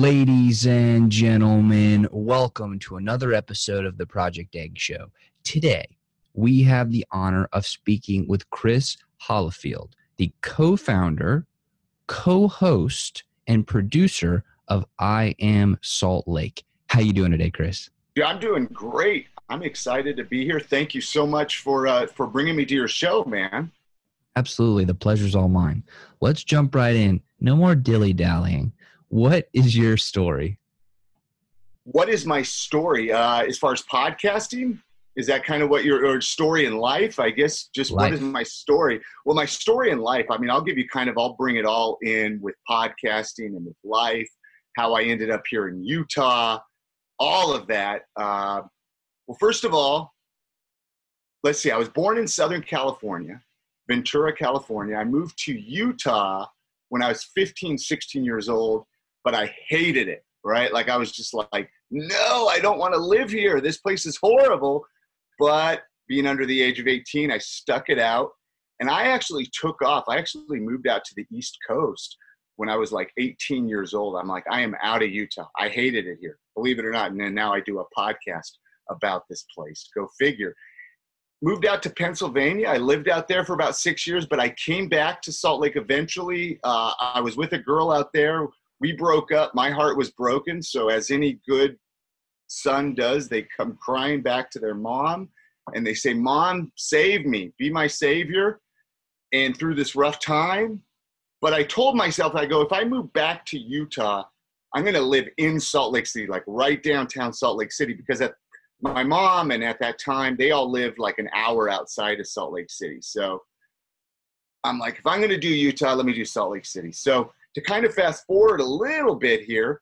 Ladies and gentlemen, welcome to another episode of the Project Egg Show. Today, we have the honor of speaking with Chris Holifield, the co-founder, co-host, and producer of I Am Salt Lake. How you doing today, Chris? Yeah, I'm doing great. I'm excited to be here. Thank you so much for uh, for bringing me to your show, man. Absolutely, the pleasure's all mine. Let's jump right in. No more dilly dallying. What is your story? What is my story uh, as far as podcasting? Is that kind of what your, story in life? I guess just life. what is my story? Well, my story in life, I mean, I'll give you kind of, I'll bring it all in with podcasting and with life, how I ended up here in Utah, all of that. Uh, well, first of all, let's see, I was born in Southern California, Ventura, California. I moved to Utah when I was 15, 16 years old but I hated it, right? Like I was just like, no, I don't want to live here. This place is horrible. But being under the age of 18, I stuck it out. And I actually took off. I actually moved out to the East Coast when I was like 18 years old. I'm like, I am out of Utah. I hated it here, believe it or not. And then now I do a podcast about this place. Go figure. Moved out to Pennsylvania. I lived out there for about six years, but I came back to Salt Lake eventually. Uh, I was with a girl out there we broke up. My heart was broken. So, as any good son does, they come crying back to their mom and they say, Mom, save me, be my savior. And through this rough time, but I told myself, I go, if I move back to Utah, I'm going to live in Salt Lake City, like right downtown Salt Lake City, because at my mom and at that time, they all lived like an hour outside of Salt Lake City. So I'm like, if I'm going to do Utah, let me do Salt Lake City. So to kind of fast forward a little bit here,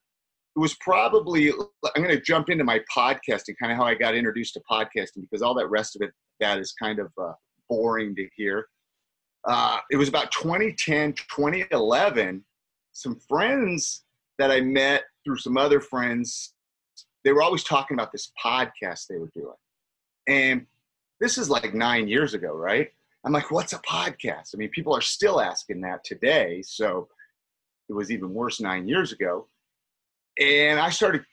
it was probably I'm going to jump into my podcasting, kind of how I got introduced to podcasting, because all that rest of it that is kind of uh, boring to hear. Uh, it was about 2010, 2011. Some friends that I met through some other friends, they were always talking about this podcast they were doing, and this is like nine years ago, right? I'm like, what's a podcast? I mean, people are still asking that today. So it was even worse nine years ago. And I started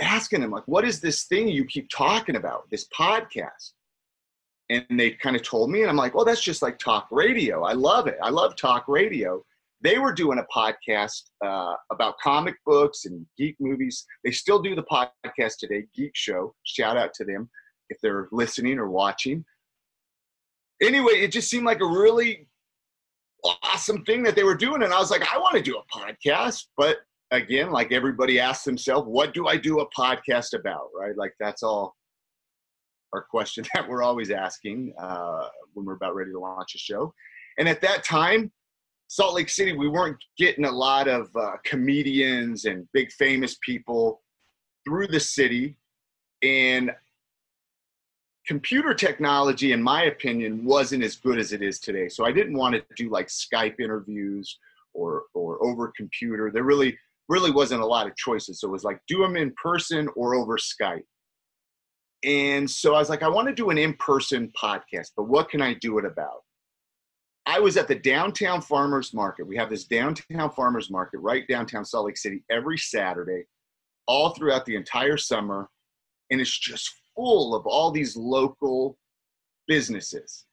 asking them, like, what is this thing you keep talking about, this podcast? And they kind of told me, and I'm like, well, that's just like talk radio. I love it. I love talk radio. They were doing a podcast uh, about comic books and geek movies. They still do the podcast today, Geek Show. Shout out to them if they're listening or watching. Anyway, it just seemed like a really awesome thing that they were doing. And I was like, I want to do a podcast. But again, like everybody asks themselves, what do I do a podcast about? Right? Like that's all our question that we're always asking uh, when we're about ready to launch a show. And at that time, Salt Lake City, we weren't getting a lot of uh, comedians and big famous people through the city. And computer technology, in my opinion, wasn't as good as it is today. So I didn't want to do like Skype interviews or or over computer. There really really wasn't a lot of choices. So it was like do them in person or over Skype. And so I was like, I want to do an in-person podcast, but what can I do it about? I was at the downtown farmers market. We have this downtown farmers market right downtown Salt Lake City every Saturday, all throughout the entire summer. And it's just full of all these local businesses.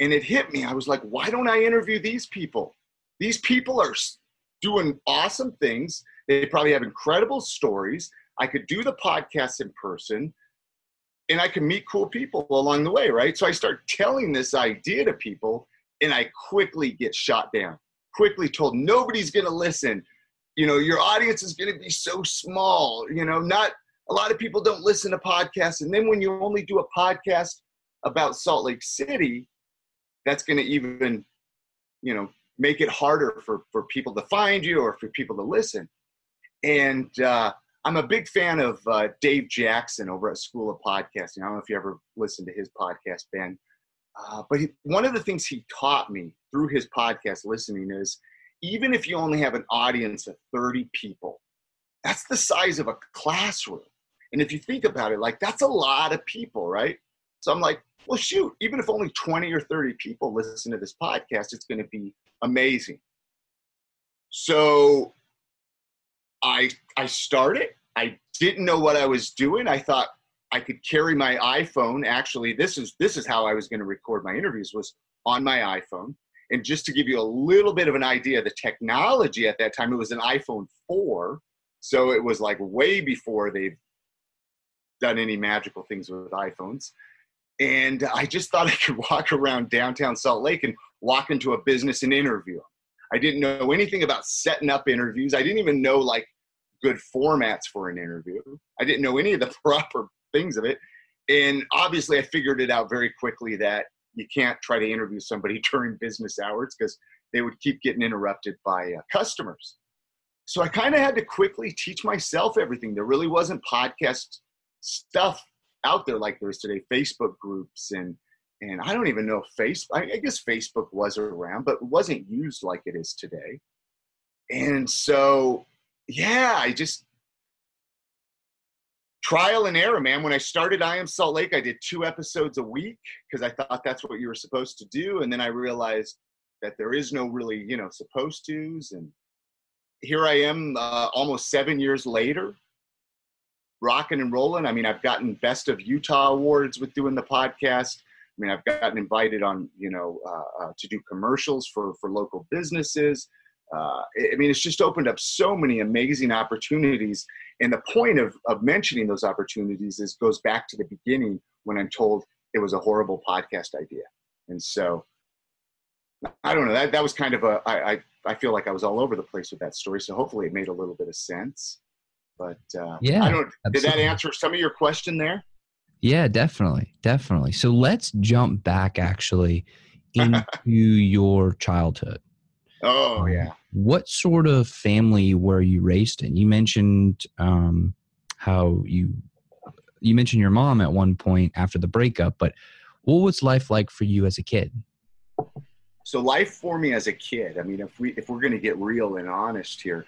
And it hit me. I was like, why don't I interview these people? These people are doing awesome things. They probably have incredible stories. I could do the podcast in person and I can meet cool people along the way, right? So I start telling this idea to people and I quickly get shot down, quickly told nobody's going to listen. You know, your audience is going to be so small, you know, not a lot of people don't listen to podcasts. And then when you only do a podcast about Salt Lake City, that's going to even, you know, make it harder for, for people to find you or for people to listen. And uh, I'm a big fan of uh, Dave Jackson over at School of Podcasting. I don't know if you ever listened to his podcast, Ben. Uh, but he, one of the things he taught me through his podcast listening is even if you only have an audience of 30 people, that's the size of a classroom. And if you think about it, like that's a lot of people, right? So I'm like, well, shoot, even if only 20 or 30 people listen to this podcast, it's going to be amazing. So I I started. I didn't know what I was doing. I thought I could carry my iPhone. Actually, this is this is how I was going to record my interviews was on my iPhone. And just to give you a little bit of an idea, the technology at that time, it was an iPhone 4. So it was like way before they've done any magical things with iPhones. And I just thought I could walk around downtown Salt Lake and walk into a business and interview. Them. I didn't know anything about setting up interviews. I didn't even know like good formats for an interview. I didn't know any of the proper things of it. And obviously, I figured it out very quickly that you can't try to interview somebody during business hours because they would keep getting interrupted by uh, customers. So I kind of had to quickly teach myself everything. There really wasn't podcast stuff out there like there is today, Facebook groups and and I don't even know if Facebook. I guess Facebook was around, but wasn't used like it is today. And so, yeah, I just trial and error, man. When I started I Am Salt Lake, I did two episodes a week because I thought that's what you were supposed to do. And then I realized that there is no really, you know, supposed to's. And here I am uh, almost seven years later, rocking and rolling. I mean, I've gotten Best of Utah awards with doing the podcast. I mean, I've gotten invited on, you know, uh, uh, to do commercials for for local businesses. Uh, I mean, it's just opened up so many amazing opportunities. And the point of, of mentioning those opportunities is goes back to the beginning when I'm told it was a horrible podcast idea. And so I don't know, that, that was kind of a, I, I, I feel like I was all over the place with that story. So hopefully it made a little bit of sense. But uh, yeah, I don't, did that answer some of your question there? Yeah, definitely. Definitely. So let's jump back actually into your childhood. Oh, yeah what sort of family were you raised in? You mentioned um, how you you mentioned your mom at one point after the breakup, but what was life like for you as a kid? So life for me as a kid. I mean, if we if we're going to get real and honest here,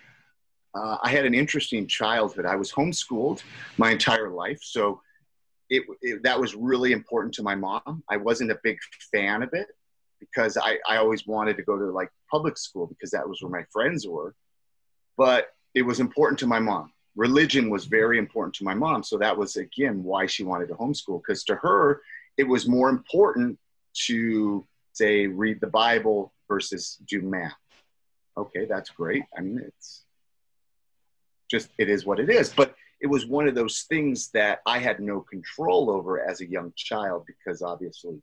uh, I had an interesting childhood. I was homeschooled my entire life, so it, it, that was really important to my mom. I wasn't a big fan of it because I, I always wanted to go to like public school because that was where my friends were. But it was important to my mom. Religion was very important to my mom. So that was, again, why she wanted to homeschool. Because to her, it was more important to, say, read the Bible versus do math. Okay, that's great. I mean, it's just, it is what it is. But it was one of those things that I had no control over as a young child because obviously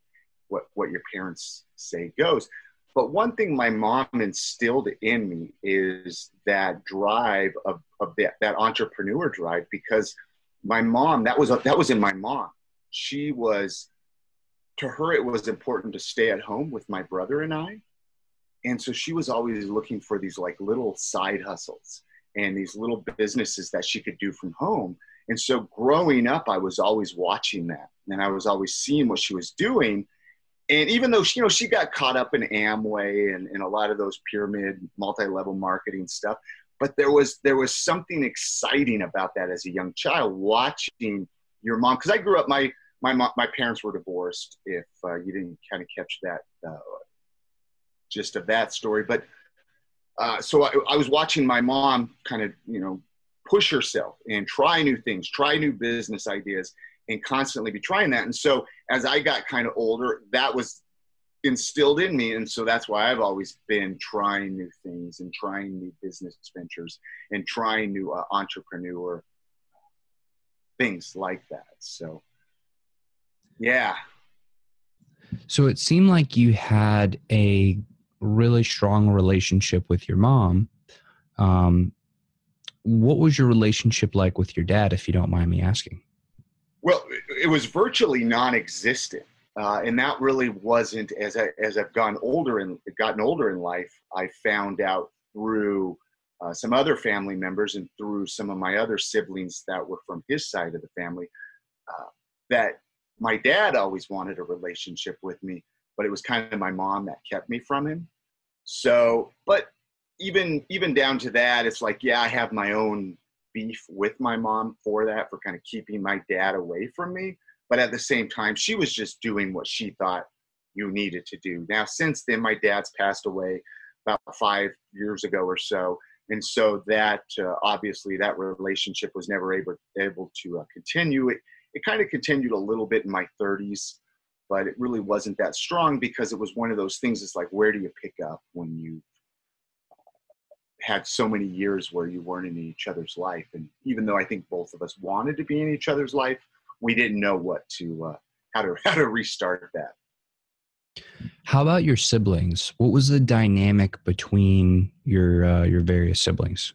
what, what your parents say goes. But one thing my mom instilled in me is that drive of, of that, that entrepreneur drive because my mom, that was, a, that was in my mom. She was, to her, it was important to stay at home with my brother and I. And so she was always looking for these like little side hustles and these little businesses that she could do from home. And so growing up, I was always watching that and I was always seeing what she was doing and even though she, you know she got caught up in Amway and, and a lot of those pyramid multi-level marketing stuff, but there was there was something exciting about that as a young child watching your mom because I grew up my my mom, my parents were divorced. If uh, you didn't kind of catch that uh, gist of that story, but uh, so I, I was watching my mom kind of you know push herself and try new things, try new business ideas, and constantly be trying that. And so as I got kind of older, that was instilled in me. And so that's why I've always been trying new things and trying new business ventures and trying new uh, entrepreneur things like that. So, yeah. So it seemed like you had a really strong relationship with your mom. Um, what was your relationship like with your dad, if you don't mind me asking? Well, it was virtually non-existent, uh, and that really wasn't as I as I've gone older and gotten older in life. I found out through uh, some other family members and through some of my other siblings that were from his side of the family uh, that my dad always wanted a relationship with me, but it was kind of my mom that kept me from him. So, but even even down to that, it's like yeah, I have my own beef with my mom for that, for kind of keeping my dad away from me. But at the same time, she was just doing what she thought you needed to do. Now, since then, my dad's passed away about five years ago or so. and so that uh, obviously that relationship was never able able to uh, continue. It it kind of continued a little bit in my 30s, but it really wasn't that strong because it was one of those things. It's like where do you pick up when you had so many years where you weren't in each other's life, and even though I think both of us wanted to be in each other's life, we didn't know what to uh, how to how to restart that. How about your siblings? What was the dynamic between your uh, your various siblings?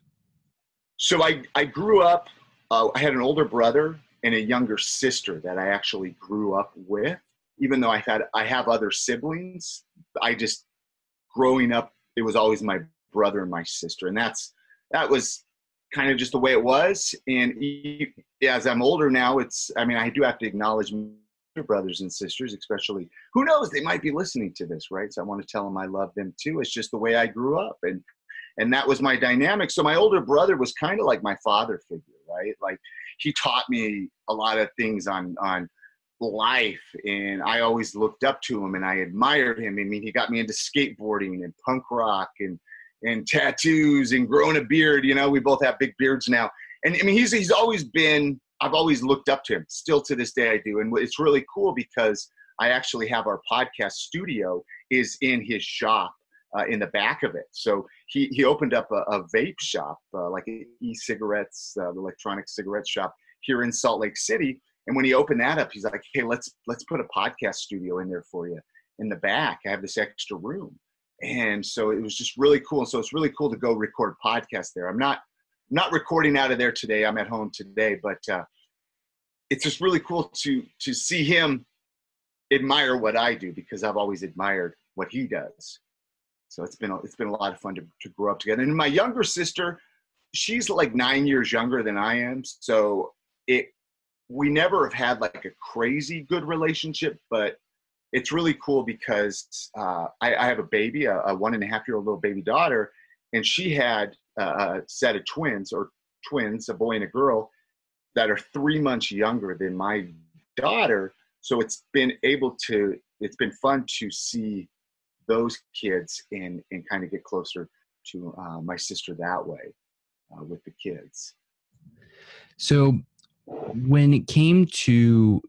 So I I grew up. Uh, I had an older brother and a younger sister that I actually grew up with. Even though I had I have other siblings, I just growing up it was always my brother and my sister, and that's that was kind of just the way it was. And as I'm older now, it's I mean I do have to acknowledge my brothers and sisters, especially who knows they might be listening to this, right? So I want to tell them I love them too. It's just the way I grew up, and and that was my dynamic. So my older brother was kind of like my father figure, right? Like he taught me a lot of things on on life, and I always looked up to him and I admired him. I mean, he got me into skateboarding and punk rock and and tattoos and growing a beard. You know, we both have big beards now, and I mean, he's he's always been I've always looked up to him. Still to this day, I do. And it's really cool because I actually have our podcast studio is in his shop uh, in the back of it. So he, he opened up a, a vape shop, uh, like e-cigarettes, uh, electronic cigarette shop here in Salt Lake City. And when he opened that up, he's like, "Hey, let's let's put a podcast studio in there for you in the back. I have this extra room." And so it was just really cool. So it's really cool to go record podcast there. I'm not not recording out of there today. I'm at home today, but uh, it's just really cool to to see him admire what I do because I've always admired what he does. So it's been a, it's been a lot of fun to, to grow up together. And my younger sister, she's like nine years younger than I am. So it we never have had like a crazy good relationship, but it's really cool because uh, I, I, have a baby, a, a, one and a half year old little baby daughter, and she had a set of twins or twins, a boy and a girl, that are three months younger than my daughter. So it's been able to, it's been fun to see those kids and, and kind of get closer to uh, my sister that way uh, with the kids. So when it came to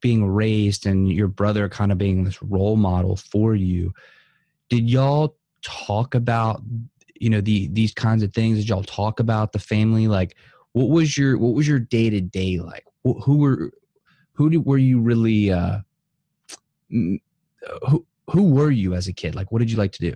being raised and your brother kind of being this role model for you, did y'all talk about you know the these kinds of things? Did y'all talk about the family? Like what was your what was your day to day like who were who did, were you really uh who who were you as a kid? Like what did you like to do?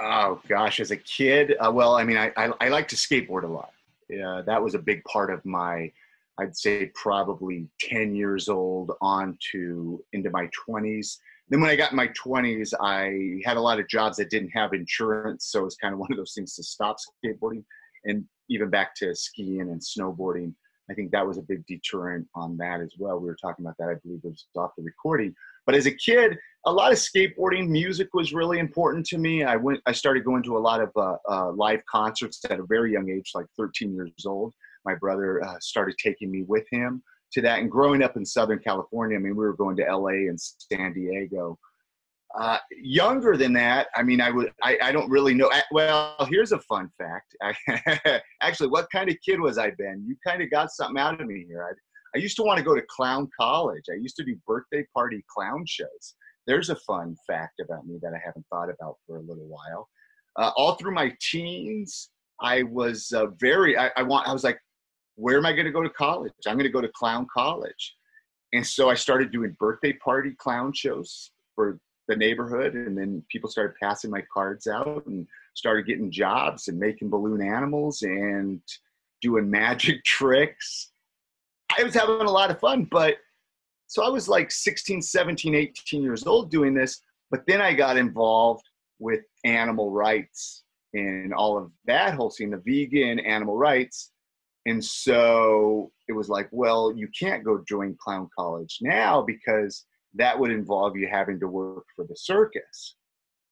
Oh gosh as a kid uh, well i mean I, I i like to skateboard a lot yeah that was a big part of my i'd say probably 10 years old on to into my 20s then when I got in my 20s, I had a lot of jobs that didn't have insurance, so it was kind of one of those things to stop skateboarding, and even back to skiing and snowboarding. I think that was a big deterrent on that as well. We were talking about that, I believe it was off the recording. But as a kid, a lot of skateboarding music was really important to me. I went, I started going to a lot of uh, uh, live concerts at a very young age, like 13 years old. My brother uh, started taking me with him to that. And growing up in Southern California, I mean, we were going to LA and San Diego. Uh, younger than that, I mean, I would, I, I don't really know. Well, here's a fun fact. Actually, what kind of kid was I, Ben? You kind of got something out of me here. I, I used to want to go to clown college. I used to do birthday party clown shows. There's a fun fact about me that I haven't thought about for a little while. Uh, all through my teens, I was uh, very, I, I want, I was like, where am I going to go to college? I'm going to go to clown college. And so I started doing birthday party clown shows for the neighborhood. And then people started passing my cards out and started getting jobs and making balloon animals and doing magic tricks. I was having a lot of fun, but so I was like 16, 17, 18 years old doing this. But then I got involved with animal rights and all of that whole scene, the vegan animal rights. And so it was like, well, you can't go join clown college now because that would involve you having to work for the circus.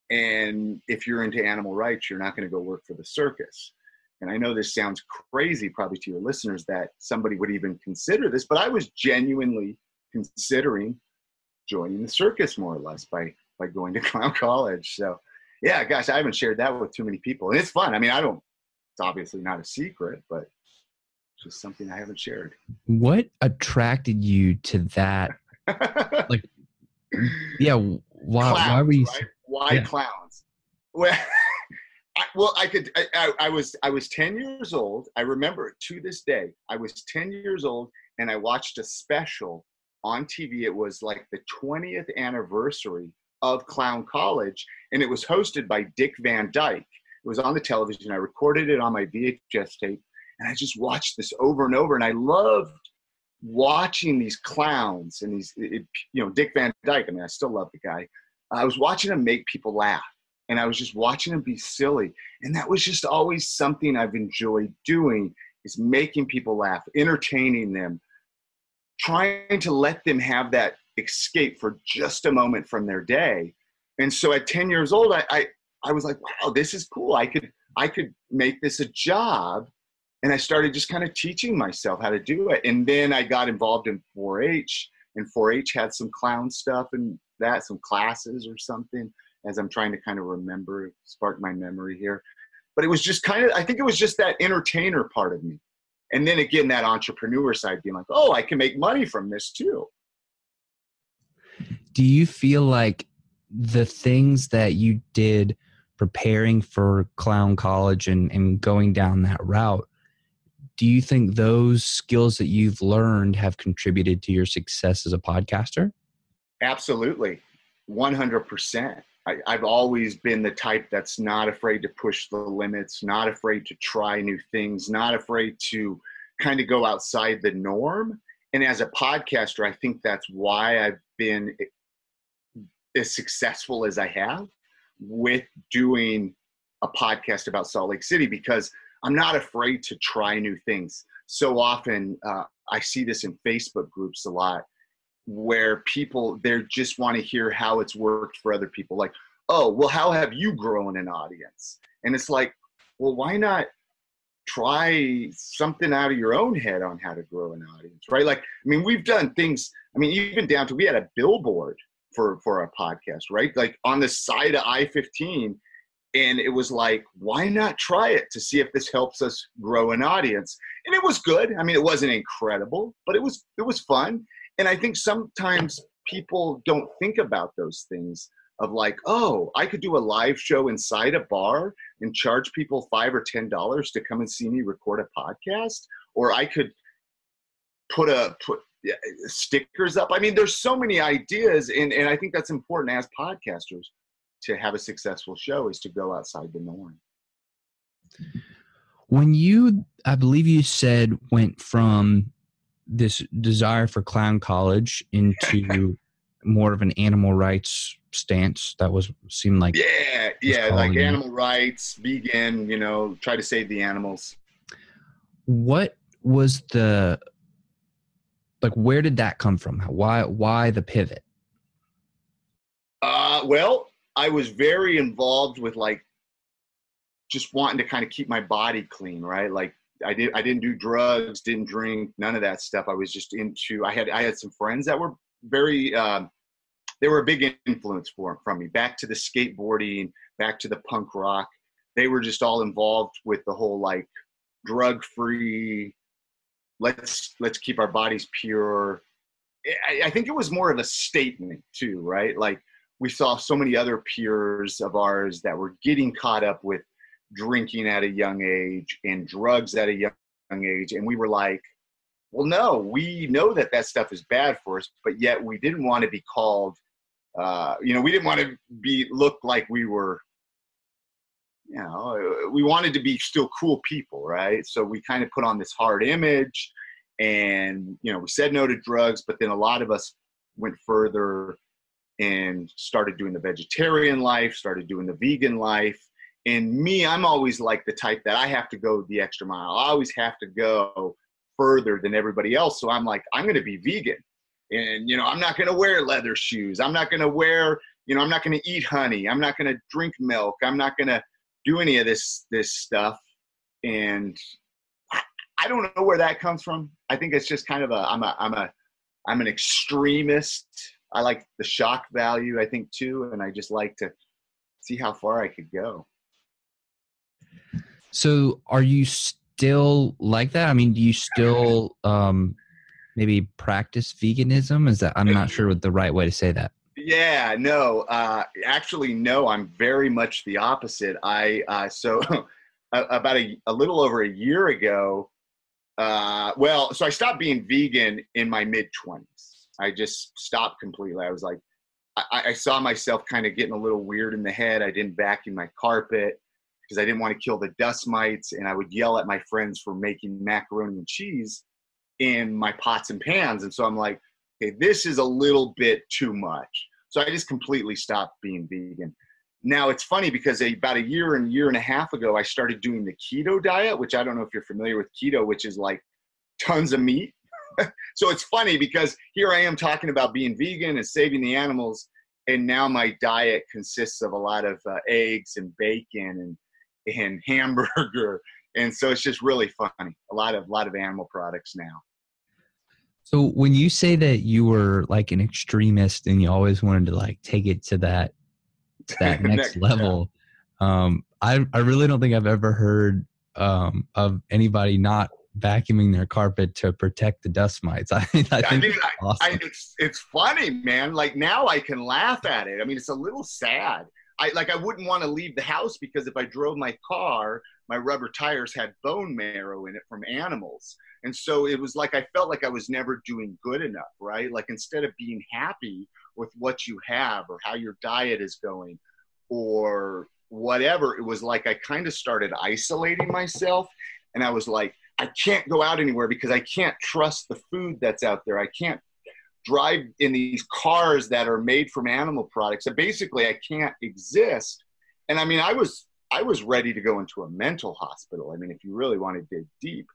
And if you're into animal rights, you're not going to go work for the circus. And I know this sounds crazy probably to your listeners that somebody would even consider this, but I was genuinely considering joining the circus more or less by by going to clown college. So yeah, gosh, I haven't shared that with too many people, and it's fun. I mean, I don't. It's obviously not a secret, but it's just something I haven't shared. What attracted you to that? like, yeah, why? Clowns, why were you? Right? Why yeah. clowns? Well, I, well, I could. I, I, I was. I was ten years old. I remember it to this day. I was ten years old, and I watched a special on TV. It was like the 20th anniversary of Clown College, and it was hosted by Dick Van Dyke. It was on the television. I recorded it on my VHS tape, and I just watched this over and over. And I loved watching these clowns and these, it, you know, Dick Van Dyke. I mean, I still love the guy. I was watching him make people laugh, and I was just watching him be silly. And that was just always something I've enjoyed doing is making people laugh, entertaining them, trying to let them have that escape for just a moment from their day. And so at 10 years old, I, I, I was like, wow, this is cool. I could, I could make this a job. And I started just kind of teaching myself how to do it. And then I got involved in 4 H, and 4 H had some clown stuff and that, some classes or something, as I'm trying to kind of remember, spark my memory here. But it was just kind of, I think it was just that entertainer part of me. And then again, that entrepreneur side being like, oh, I can make money from this too. Do you feel like the things that you did preparing for clown college and, and going down that route do you think those skills that you've learned have contributed to your success as a podcaster? Absolutely. 100% I, i've always been the type that's not afraid to push the limits not afraid to try new things not afraid to kind of go outside the norm and as a podcaster i think that's why i've been as successful as I have with doing a podcast about Salt Lake City because I'm not afraid to try new things. So often, uh, I see this in Facebook groups a lot where people they just want to hear how it's worked for other people like oh well how have you grown an audience and it's like well why not try something out of your own head on how to grow an audience right like i mean we've done things i mean even down to we had a billboard for for a podcast, right? Like on the side of I-15, and it was like, why not try it to see if this helps us grow an audience? And it was good. I mean, it wasn't incredible, but it was it was fun. And I think sometimes people don't think about those things of like, oh, I could do a live show inside a bar and charge people five or ten dollars to come and see me record a podcast, or I could put a put stickers up. I mean, there's so many ideas, and, and I think that's important as podcasters to have a successful show is to go outside the norm. When you, I believe you said, went from this desire for clown college into more of an animal rights stance that was seemed like yeah yeah like animal rights vegan you know try to save the animals. What was the like where did that come from? Why why the pivot? Uh well i was very involved with like just wanting to kind of keep my body clean right? Like i did i didn't do drugs didn't drink none of that stuff. I was just into i had i had some friends that were very um, they were a big influence for from me. Back to the skateboarding back to the punk rock they were just all involved with the whole like drug free let's let's keep our bodies pure. I, I, think it was more of a statement too right? Like we saw so many other peers of ours that were getting caught up with drinking at a young age and drugs at a young age and we were like well no we know that that stuff is bad for us but yet we didn't want to be called uh, you know we didn't want to be look like we were you know, we wanted to be still cool people, right? So we kind of put on this hard image and, you know, we said no to drugs, but then a lot of us went further and started doing the vegetarian life, started doing the vegan life. And me, I'm always like the type that I have to go the extra mile. I always have to go further than everybody else. So I'm like, I'm going to be vegan. And, you know, I'm not going to wear leather shoes. I'm not going to wear, you know, I'm not going to eat honey. I'm not going to drink milk. I'm not going to, do any of this this stuff and I don't know where that comes from. I think it's just kind of a I'm a I'm a I'm an extremist. I like the shock value, I think too, and I just like to see how far I could go. So, are you still like that? I mean, do you still um, maybe practice veganism? Is that I'm not sure what the right way to say that. Yeah, no, uh, actually, no. I'm very much the opposite. I uh, so about a, a little over a year ago. Uh, well, so I stopped being vegan in my mid 20s. I just stopped completely. I was like, I, I saw myself kind of getting a little weird in the head. I didn't vacuum my carpet because I didn't want to kill the dust mites, and I would yell at my friends for making macaroni and cheese in my pots and pans. And so I'm like, okay, this is a little bit too much. So I just completely stopped being vegan. Now it's funny because about a year and year and a half ago, I started doing the keto diet, which I don't know if you're familiar with keto, which is like tons of meat. so it's funny because here I am talking about being vegan and saving the animals, and now my diet consists of a lot of uh, eggs and bacon and and hamburger, and so it's just really funny. A lot of lot of animal products now. So when you say that you were like an extremist and you always wanted to like take it to that to that next, level, um, I I really don't think I've ever heard um, of anybody not vacuuming their carpet to protect the dust mites. I, I think I mean, awesome. I, it's it's funny, man. Like now I can laugh at it. I mean, it's a little sad. I like I wouldn't want to leave the house because if I drove my car, my rubber tires had bone marrow in it from animals. And so it was like I felt like I was never doing good enough, right? Like instead of being happy with what you have or how your diet is going or whatever, it was like I kind of started isolating myself. And I was like, I can't go out anywhere because I can't trust the food that's out there. I can't drive in these cars that are made from animal products. So basically, I can't exist. And I mean, I was I was ready to go into a mental hospital. I mean, if you really want to dig deep,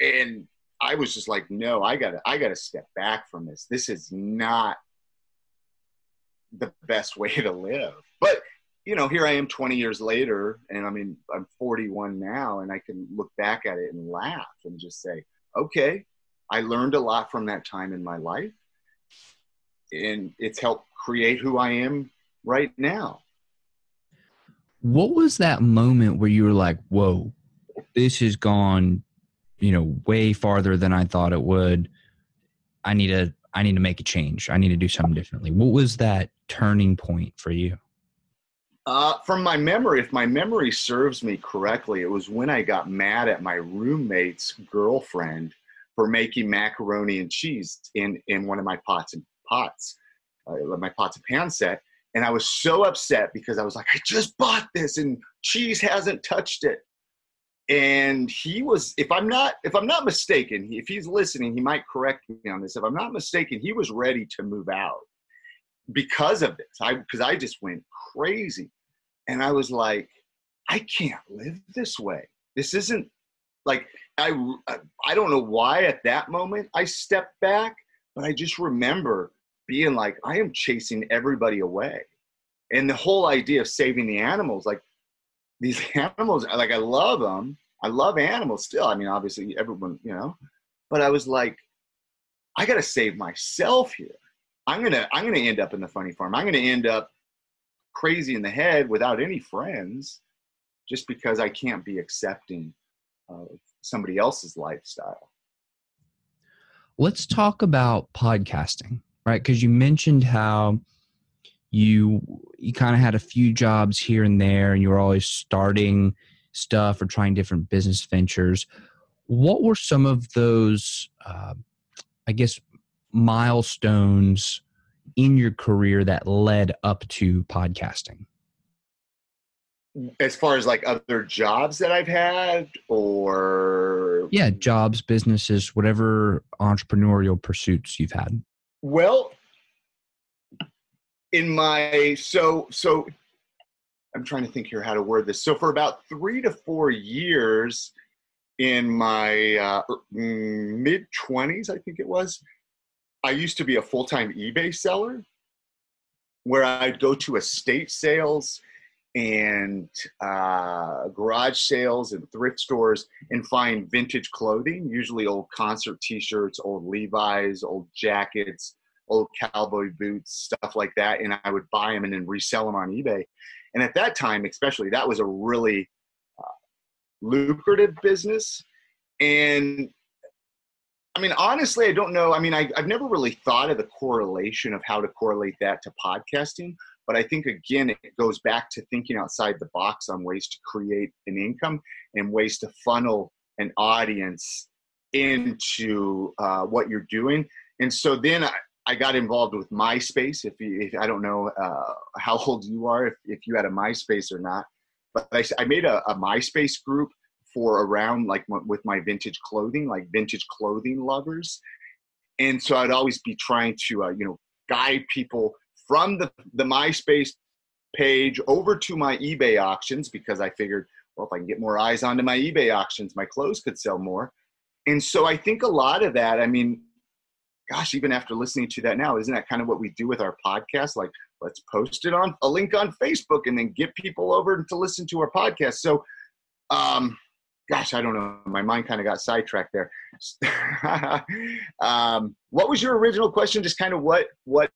and I was just like, no, I gotta, I gotta step back from this. This is not the best way to live. But you know, here I am 20 years later, and I mean, I'm 41 now, and I can look back at it and laugh and just say, okay, I learned a lot from that time in my life, and it's helped create who I am right now. What was that moment where you were like, whoa, this has gone you know way farther than I thought it would. I need to I need to make a change. I need to do something differently. What was that turning point for you? Uh, from my memory, if my memory serves me correctly, it was when I got mad at my roommate's girlfriend for making macaroni and cheese in in one of my pots and pots, uh, my pots and pan set. And I was so upset because I was like, I just bought this and cheese hasn't touched it. And he was if i'm not if i'm not mistaken if he's listening he might correct me on this. If i'm not mistaken he was ready to move out because of this. I because i just went crazy. And i was like i can't live this way. This isn't like i i don't know why at that moment i stepped back but i just remember being like i am chasing everybody away. And the whole idea of saving the animals like these animals like i love them i love animals still. I mean obviously everyone you know. But i was like i gotta save myself here. I'm gonna i'm gonna end up in the funny farm. I'm gonna end up crazy in the head without any friends just because i can't be accepting of somebody else's lifestyle let's talk about podcasting right? Because you mentioned how you you kind of had a few jobs here and there and you were always starting stuff or trying different business ventures. What were some of those uh, i guess milestones in your career that led up to podcasting as far as like other jobs that i've had or yeah jobs businesses whatever entrepreneurial pursuits you've had. Well in my so so i'm trying to think here how to word this. So for about three to four years in my uh, er, mm, mid 20s i think it was i used to be a full-time ebay seller where i'd go to estate sales and uh, garage sales and thrift stores and find vintage clothing usually old concert t-shirts old levi's old jackets old cowboy boots, stuff like that, and I would buy them and then resell them on eBay. And at that time, especially, that was a really uh, lucrative business. And I mean, honestly, I don't know. I mean, I, have never really thought of the correlation of how to correlate that to podcasting. But I think, again, it goes back to thinking outside the box on ways to create an income and ways to funnel an audience into uh, what you're doing. And so then I, I got involved with MySpace. If, you, if I don't know uh, how old you are, if, if you had a MySpace or not, but I, I made a, a MySpace group for around like with my vintage clothing, like vintage clothing lovers. And so I'd always be trying to, uh, you know, guide people from the, the MySpace page over to my eBay auctions because I figured, well, if I can get more eyes onto my eBay auctions, my clothes could sell more. And so I think a lot of that, I mean, gosh, even after listening to that now, isn't that kind of what we do with our podcast? Like, let's post it on a link on Facebook and then get people over to listen to our podcast. So, um, gosh, I don't know. My mind kind of got sidetracked there. um, what was your original question? Just kind of what, what,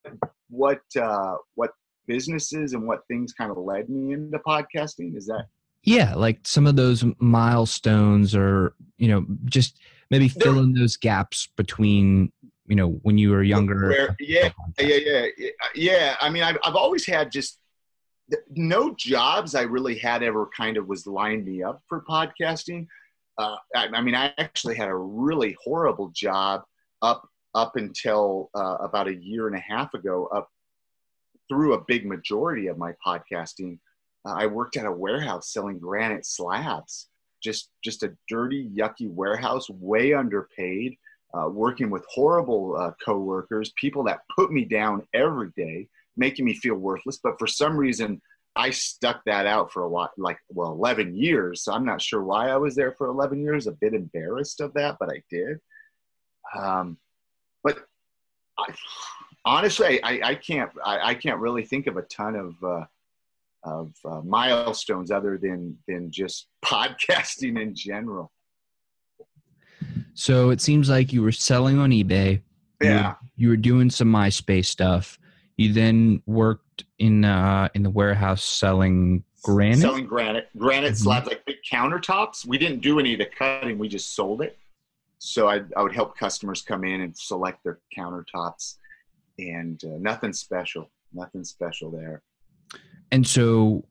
what, uh, what businesses and what things kind of led me into podcasting? Is that? Yeah, like some of those milestones, or you know, just maybe fill in those gaps between you know when you were younger Where, yeah yeah yeah yeah i mean I've, I've always had just no jobs i really had ever kind of was lined me up for podcasting uh, I, I, mean i actually had a really horrible job up up until uh, about a year and a half ago up through a big majority of my podcasting uh, i worked at a warehouse selling granite slabs just just a dirty yucky warehouse way underpaid uh, working with horrible uh, coworkers, people that put me down every day, making me feel worthless. But for some reason, I stuck that out for a while, like well, 11 years. So I'm not sure why I was there for 11 years. A bit embarrassed of that, but I did. Um, I, honestly, I, I can't. I, I, can't really think of a ton of. Uh, of uh, milestones other than than just podcasting in general. So it seems like you were selling on eBay. Yeah. You were, you were doing some MySpace stuff. You then worked in uh, in the warehouse selling granite. Selling granite, granite mm-hmm. slabs like big countertops. We didn't do any of the cutting. We just sold it. So I, I would help customers come in and select their countertops, and uh, nothing special. Nothing special there. And so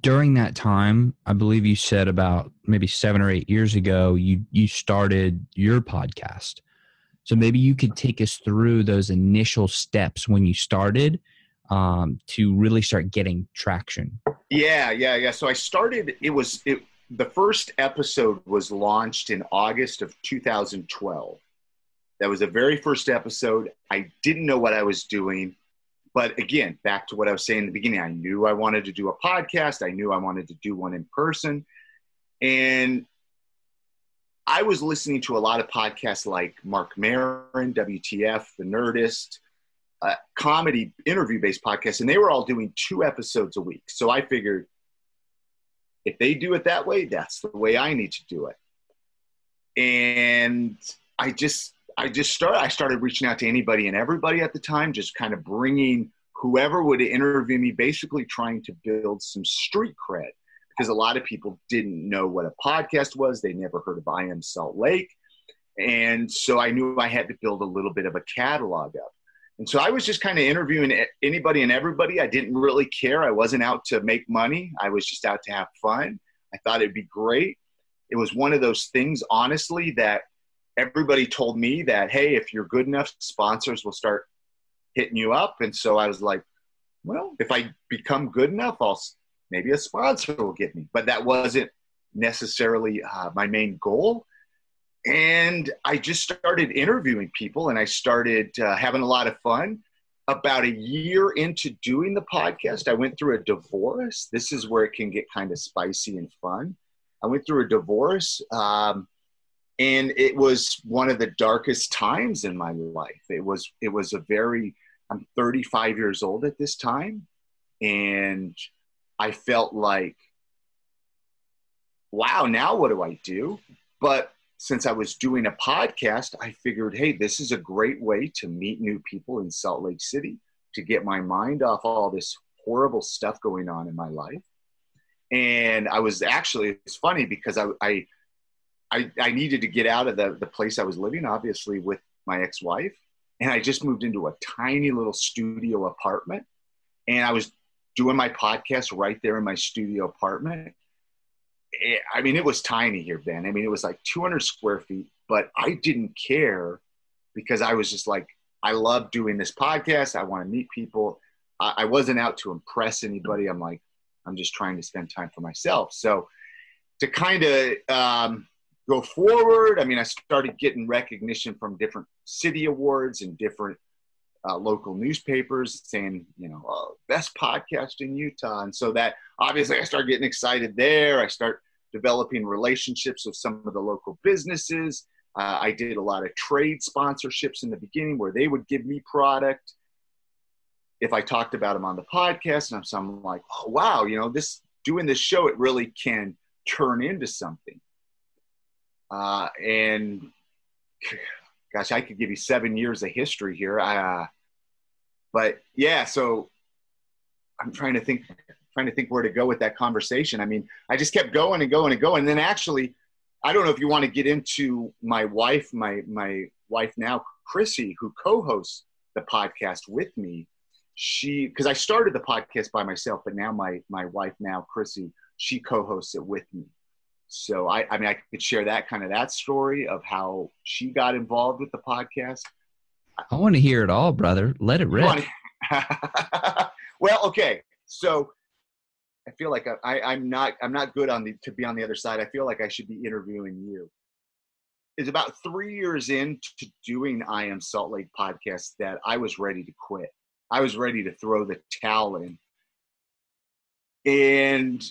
during that time, I believe you said about maybe seven or eight years ago, you you started your podcast. So maybe you could take us through those initial steps when you started um, to really start getting traction. Yeah, yeah, yeah. So I started. It was it. The first episode was launched in August of 2012. That was the very first episode. I didn't know what I was doing but again, back to what I was saying in the beginning, I knew I wanted to do a podcast. I knew I wanted to do one in person. And I was listening to a lot of podcasts like Marc Maron, WTF, The Nerdist, comedy interview based podcasts, and they were all doing two episodes a week. So I figured if they do it that way, that's the way I need to do it. And I just I just started. I started reaching out to anybody and everybody at the time, just kind of bringing whoever would interview me, basically trying to build some street cred because a lot of people didn't know what a podcast was. They never heard of I Am Salt Lake, and so I knew I had to build a little bit of a catalog up. And so I was just kind of interviewing anybody and everybody. I didn't really care. I wasn't out to make money. I was just out to have fun. I thought it'd be great. It was one of those things, honestly, that everybody told me that hey if you're good enough sponsors will start hitting you up and so i was like well if i become good enough i'll maybe a sponsor will get me but that wasn't necessarily uh, my main goal and i just started interviewing people and i started uh, having a lot of fun. About a year into doing the podcast i went through a divorce. This is where it can get kind of spicy and fun. I went through a divorce um, and it was one of the darkest times in my life. It was it was a very i'm 35 years old at this time and i felt like wow now what do i do? But since i was doing a podcast i figured hey this is a great way to meet new people in salt lake city to get my mind off all this horrible stuff going on in my life. And I was actually, it's funny because I, I, I, I needed to get out of the, the place I was living, obviously, with my ex wife. And I just moved into a tiny little studio apartment. And I was doing my podcast right there in my studio apartment. It, I mean, it was tiny here, Ben. I mean, it was like 200 square feet, but I didn't care because I was just like, I love doing this podcast. I want to meet people. I, I wasn't out to impress anybody. I'm like, I'm just trying to spend time for myself. So to kind of um, go forward, I mean, I started getting recognition from different city awards and different uh, local newspapers saying, you know, uh, best podcast in Utah. And so that obviously I start getting excited there. I start developing relationships with some of the local businesses. Uh, I did a lot of trade sponsorships in the beginning where they would give me product if I talked about them on the podcast. And I'm, so I'm like, oh, wow, you know, this doing this show, it really can turn into something. Uh, and gosh, I could give you seven years of history here. Uh, but yeah, so I'm trying to think, trying to think where to go with that conversation. I mean, I just kept going and going and going. And then actually, I don't know if you want to get into my wife, my my wife now, Krissie, who co-hosts the podcast with me. She because I started the podcast by myself, but now my my wife now, Krissie, she co-hosts it with me. So I, I mean, I could share that kind of that story of how she got involved with the podcast. I want to hear it all, brother. Let it rip. well, okay. So I feel like I, I, am not I'm not good on the to be on the other side. I feel like I should be interviewing you. It's about three years into doing I Am Salt Lake podcast that I was ready to quit. I was ready to throw the towel in. And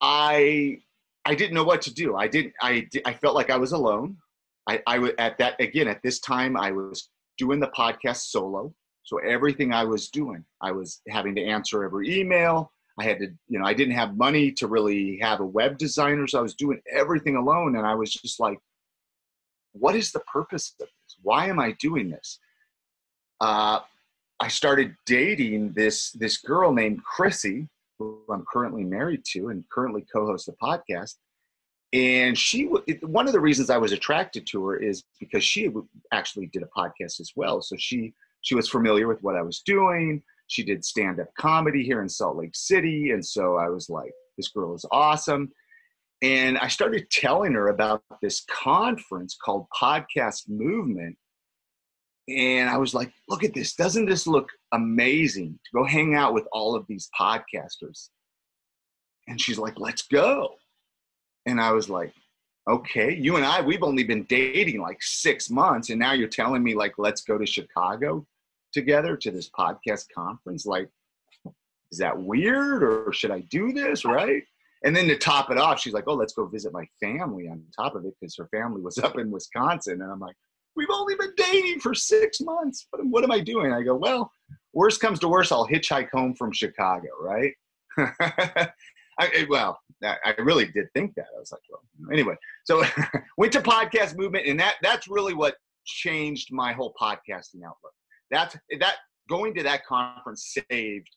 I I didn't know what to do. I didn't I I felt like I was alone. I I was at that again at this time I was doing the podcast solo. So everything I was doing, I was having to answer every email. I had to, you know, I didn't have money to really have a web designer, so I was doing everything alone. And I was just like, what is the purpose of this? Why am I doing this? Uh, I started dating this this girl named Krissie, who I'm currently married to and currently co-hosts the podcast. And she, one of the reasons I was attracted to her is because she actually did a podcast as well. So she she was familiar with what I was doing she did stand up comedy here in Salt Lake City. And so I was like, this girl is awesome. And I started telling her about this conference called Podcast Movement. And I was like, look at this. Doesn't this look amazing to go hang out with all of these podcasters? And she's like, let's go. And I was like, okay, you and I, we've only been dating like six months. And now you're telling me, like, let's go to Chicago together to this podcast conference. Like, is that weird or should I do this? Right. And then to top it off, she's like, oh, let's go visit my family on top of it because her family was up in Wisconsin. And I'm like, we've only been dating for six months. What, what am I doing? I go, well, worst comes to worst, I'll hitchhike home from Chicago, right? I, eh, well, I really did think that. I was like, well, anyway. So went to podcast movement, and that that's really what changed my whole podcasting outlook that's that going to that conference saved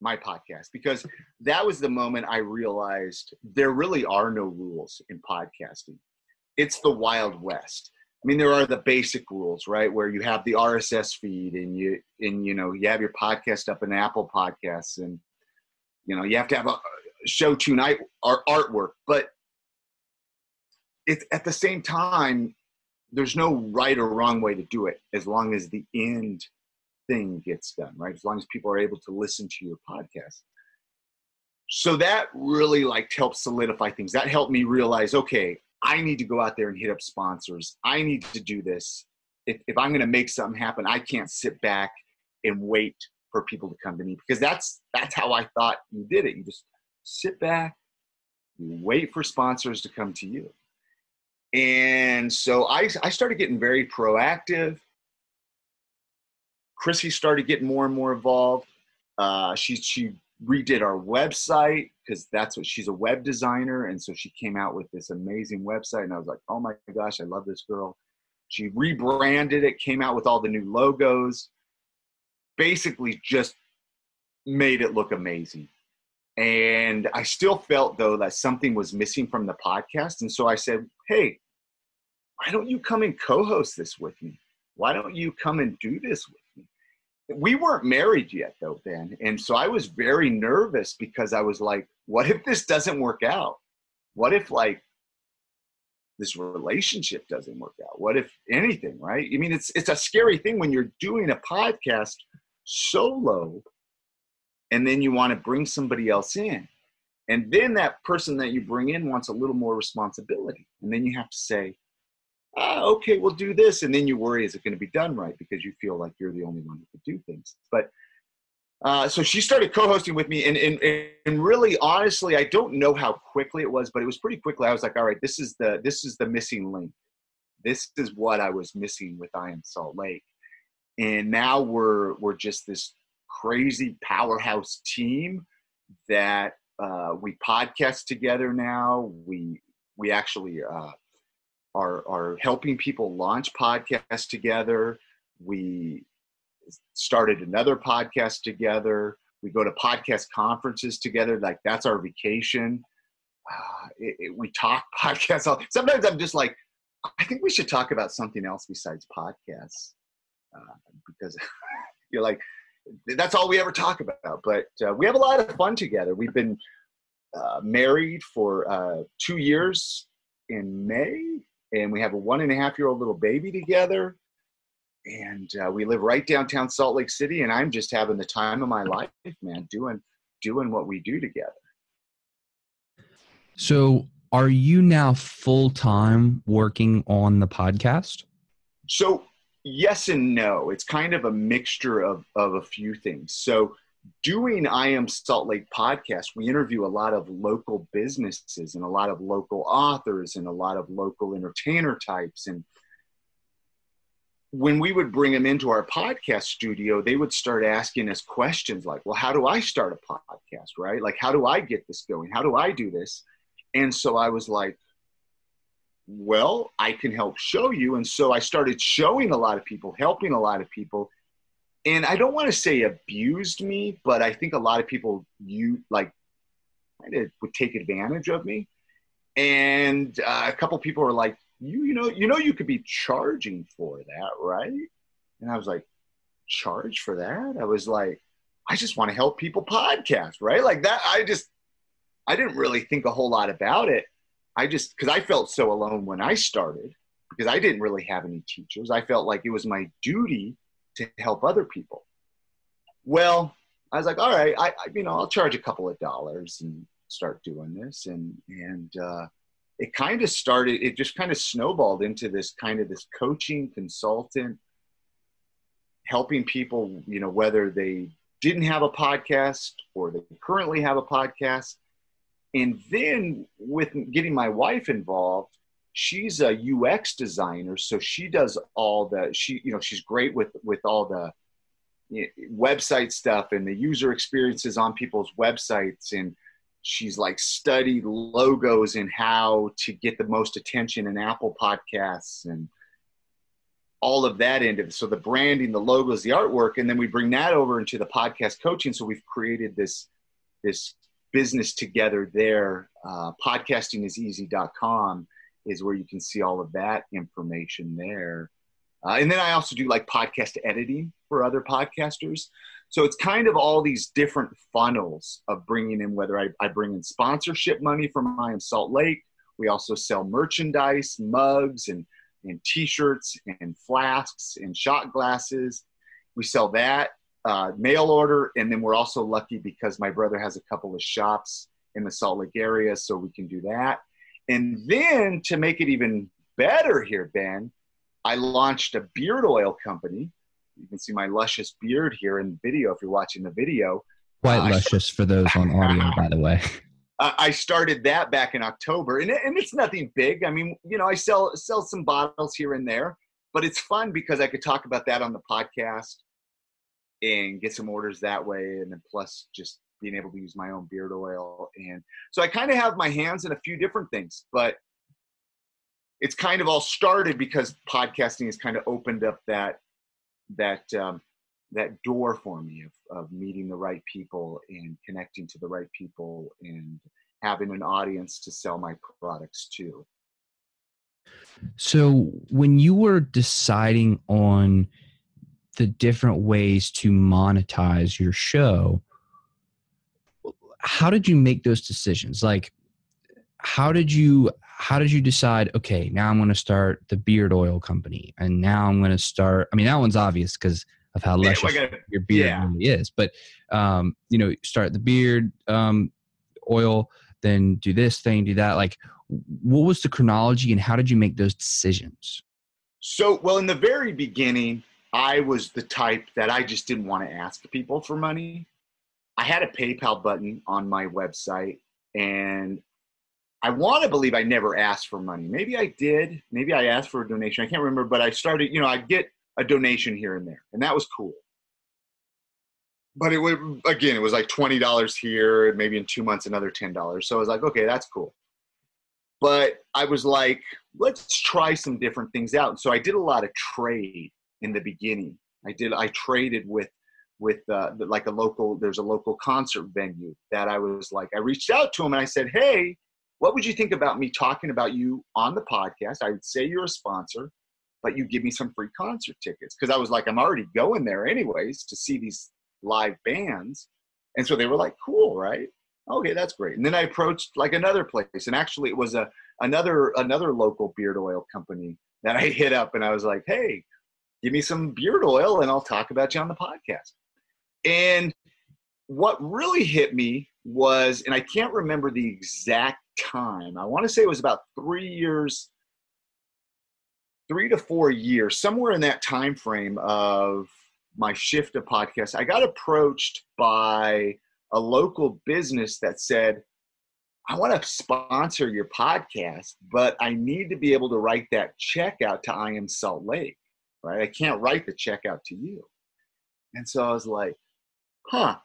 my podcast because that was the moment I realized there really are no rules in podcasting. It's the Wild West. I mean, there are the basic rules, right? Where you have the RSS feed and you and you know you have your podcast up in Apple Podcasts and you know you have to have a show tonight or artwork, but it's at the same time there's no right or wrong way to do it as long as the end thing gets done, right? As long as people are able to listen to your podcast. So that really like helped solidify things. That helped me realize, okay, I need to go out there and hit up sponsors. I need to do this. If, if I'm going to make something happen, I can't sit back and wait for people to come to me because that's that's how I thought you did it. You just sit back, you wait for sponsors to come to you. And so I, I started getting very proactive. Krissie started getting more and more involved. Uh, she, she redid our website because that's what she's a web designer. And so she came out with this amazing website. And I was like, oh my gosh, I love this girl. She rebranded it, came out with all the new logos, basically just made it look amazing. And I still felt though that something was missing from the podcast. And so I said, Hey, why don't you come and co host this with me? Why don't you come and do this with? We weren't married yet though, Ben. And so I was very nervous because I was like, what if this doesn't work out? What if like this relationship doesn't work out? What if anything, right? I mean, it's it's a scary thing when you're doing a podcast solo and then you want to bring somebody else in. And then that person that you bring in wants a little more responsibility. And then you have to say, ah, okay, we'll do this. And then you worry, is it going to be done right? Because you feel like you're the only one who could do things. But uh, so she started co-hosting with me and, and, and really honestly i don't know how quickly it was but it was pretty quickly i was like all right this is the this is the missing link this is what i was missing with i am salt lake and now we're we're just this crazy powerhouse team that uh, we podcast together now. We we actually uh, are are helping people launch podcasts together. We started another podcast together. We go to podcast conferences together. Like that's our vacation. Uh, it, it, we talk podcasts. Sometimes I'm just like, I think we should talk about something else besides podcasts, uh, because you're like, that's all we ever talk about. But uh, we have a lot of fun together. We've been uh, married for uh, two years in May, and we have a one and a half year old little baby together. And uh, we live right downtown Salt Lake City, and I'm just having the time of my life, man, doing doing what we do together. So, are you now full time working on the podcast? So yes and no. It's kind of a mixture of, of a few things. So, doing I Am Salt Lake podcast, we interview a lot of local businesses and a lot of local authors and a lot of local entertainer types. And when we would bring them into our podcast studio, they would start asking us questions like, well, how do I start a podcast, right? Like, how do I get this going? How do I do this? And so I was like, well, I can help show you. And so I started showing a lot of people, helping a lot of people. And I don't want to say abused me, but I think a lot of people you like would take advantage of me. And uh, a couple people were like, you, you know, you know, you could be charging for that, right? And I was like, charge for that? I was like, I just want to help people podcast, right? Like that. I just, I didn't really think a whole lot about it. I just because I felt so alone when I started because I didn't really have any teachers. I felt like it was my duty to help other people. Well, I was like, all right, I, I you know I'll charge a couple of dollars and start doing this, and and uh, it kind of started. It just kind of snowballed into this kind of this coaching consultant, helping people, you know, whether they didn't have a podcast or they currently have a podcast and then with getting my wife involved, she's a UX designer, so she does all the she you know she's great with with all the website stuff and the user experiences on people's websites and she's like studied logos and how to get the most attention in Apple podcasts and all of that into it. So the branding, the logos, the artwork, and then we bring that over into the podcast coaching. So we've created this this business together there. Uh, podcastingiseasy.com is where you can see all of that information there. Uh, and then I also do like podcast editing for other podcasters. So it's kind of all these different funnels of bringing in, whether I, I bring in sponsorship money from I Am Salt Lake. We also sell merchandise, mugs, and, and t shirts, and flasks, and shot glasses. We sell that uh, mail order, and then we're also lucky because my brother has a couple of shops in the Salt Lake area, so we can do that. And then to make it even better here, Ben, I launched a beard oil company. You can see my luscious beard here in the video if you're watching the video. Quite uh, luscious for those on audio, by the way. I started that back in October, and, and it's nothing big. I mean, you know, I sell sell some bottles here and there, but it's fun because I could talk about that on the podcast and get some orders that way and then plus just being able to use my own beard oil and so i kind of have my hands in a few different things but it's kind of all started because podcasting has kind of opened up that that um, that door for me of, of meeting the right people and connecting to the right people and having an audience to sell my products to. So, when you were deciding on the different ways to monetize your show, how did you make those decisions? Like, how did you how did you decide? Okay, now I'm going to start the beard oil company, and now I'm going to start. I mean, that one's obvious because of how luscious yeah, your beard yeah. really is. But um, you know, start the beard um, oil, then do this thing, do that. Like, what was the chronology, and how did you make those decisions? So, well, in the very beginning, I was the type that I just didn't want to ask people for money. I had a PayPal button on my website, and I want to believe I never asked for money. Maybe I did. Maybe I asked for a donation. I can't remember, but I started, you know, I'd get a donation here and there, and that was cool. But it would again, it was like twenty dollars here, maybe in two months another ten dollars. So I was like, okay, that's cool. But I was like, let's try some different things out. So I did a lot of trade in the beginning. I did. I traded with with uh, like a local. There's a local concert venue that I was like. I reached out to him and I said, hey. What would you think about me talking about you on the podcast? I would say you're a sponsor but you give me some free concert tickets because I was like, I'm already going there anyways to see these live bands. And so they were like, cool, right? Okay, that's great. And then I approached like another place, and actually it was a another another local beard oil company that I hit up, and I was like, hey, give me some beard oil, and I'll talk about you on the podcast. And what really hit me was, and I can't remember the exact time. I want to say it was about three years three to four years, somewhere in that time frame of my shift to podcast, I got approached by a local business that said, I want to sponsor your podcast, but I need to be able to write that check out to I Am Salt Lake, right? I can't write the check out to you. And so I was like, huh.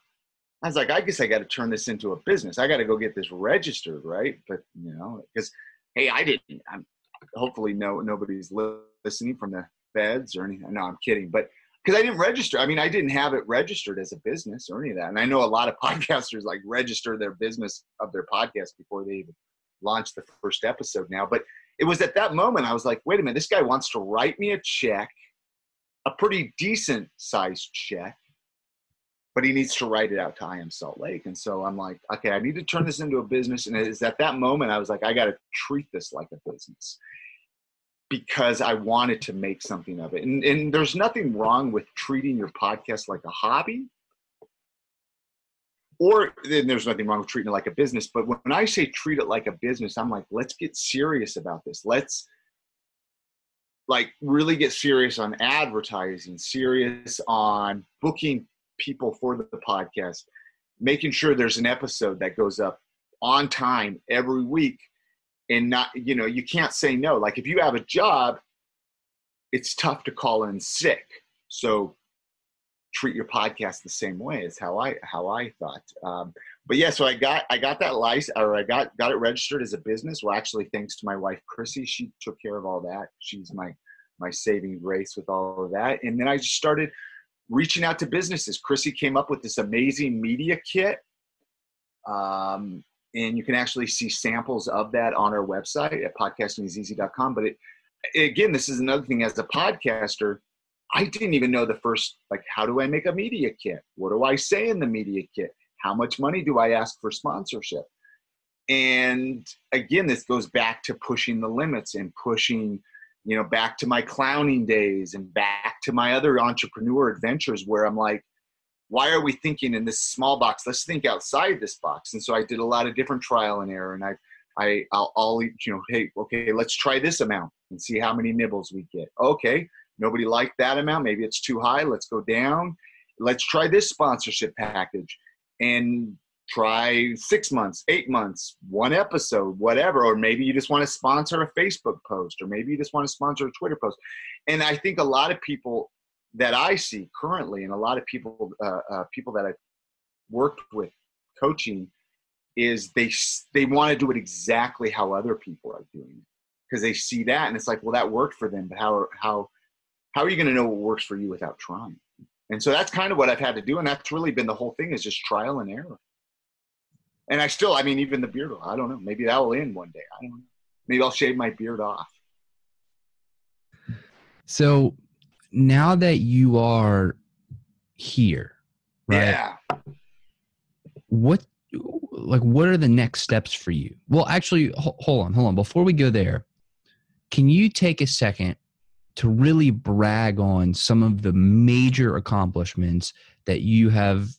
I was like, I guess I got to turn this into a business. I got to go get this registered, right? But, you know, because, hey, I didn't, I'm, hopefully no nobody's listening from the feds or anything. No, I'm kidding. But because I didn't register, I mean, I didn't have it registered as a business or any of that. And I know a lot of podcasters like register their business of their podcast before they even launch the first episode now. But it was at that moment I was like, wait a minute, this guy wants to write me a check, a pretty decent sized check but he needs to write it out to I am Salt Lake. And so I'm like, okay, I need to turn this into a business. And it's at that moment I was like, I got to treat this like a business because I wanted to make something of it. And, and there's nothing wrong with treating your podcast like a hobby. Or then there's nothing wrong with treating it like a business. But when I say treat it like a business, I'm like, let's get serious about this. Let's like really get serious on advertising, serious on booking people for the podcast, making sure there's an episode that goes up on time every week and not, you know, you can't say no. Like if you have a job, it's tough to call in sick. So treat your podcast the same way is how I how I thought. Um, but yeah, so I got I got that license or I got got it registered as a business. Well, actually, thanks to my wife Krissie, she took care of all that. She's my my saving grace with all of that. And then I just started reaching out to businesses. Krissie came up with this amazing media kit. Um, and you can actually see samples of that on our website at podcastingiseasy.com. But it, again, this is another thing as a podcaster, I didn't even know the first, like, how do I make a media kit? What do I say in the media kit? How much money do I ask for sponsorship? And again, this goes back to pushing the limits and pushing you know, back to my clowning days and back to my other entrepreneur adventures where I'm like, why are we thinking in this small box? Let's think outside this box. And so I did a lot of different trial and error, and I, I, I'll, I'll you know, hey, okay, let's try this amount and see how many nibbles we get. Okay, nobody liked that amount. Maybe it's too high. Let's go down. Let's try this sponsorship package. And try six months, eight months, one episode, whatever. Or maybe you just want to sponsor a Facebook post, or maybe you just want to sponsor a Twitter post. And I think a lot of people that I see currently, and a lot of people, uh, uh, people that I've worked with coaching, is they they want to do it exactly how other people are doing it because they see that and it's like, well, that worked for them, but how how how are you going to know what works for you without trying? And so that's kind of what I've had to do. And that's really been the whole thing is just trial and error. And I still, I mean, even the beard, I don't know. Maybe that will end one day. I don't know. Maybe I'll shave my beard off. So now that you are here, right? Yeah. What like what are the next steps for you? Well, actually hold on, hold on. Before we go there, can you take a second to really brag on some of the major accomplishments that you have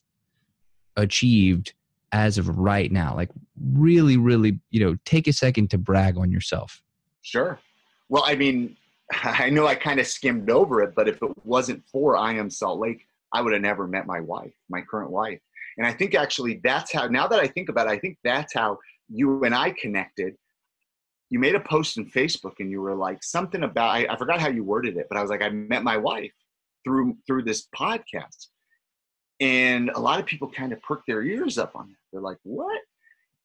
achieved as of right now? Like really really, you know, take a second to brag on yourself. Sure. Well, I mean, I know I kind of skimmed over it, but if it wasn't for I Am Salt Lake, I would have never met my wife, my current wife. And I think actually that's how, now that I think about it, I think that's how you and I connected. You made a post in Facebook and you were like something about, I, I forgot how you worded it, but I was like, I met my wife through, through this podcast. And a lot of people kind of perk their ears up on it. They're like, what?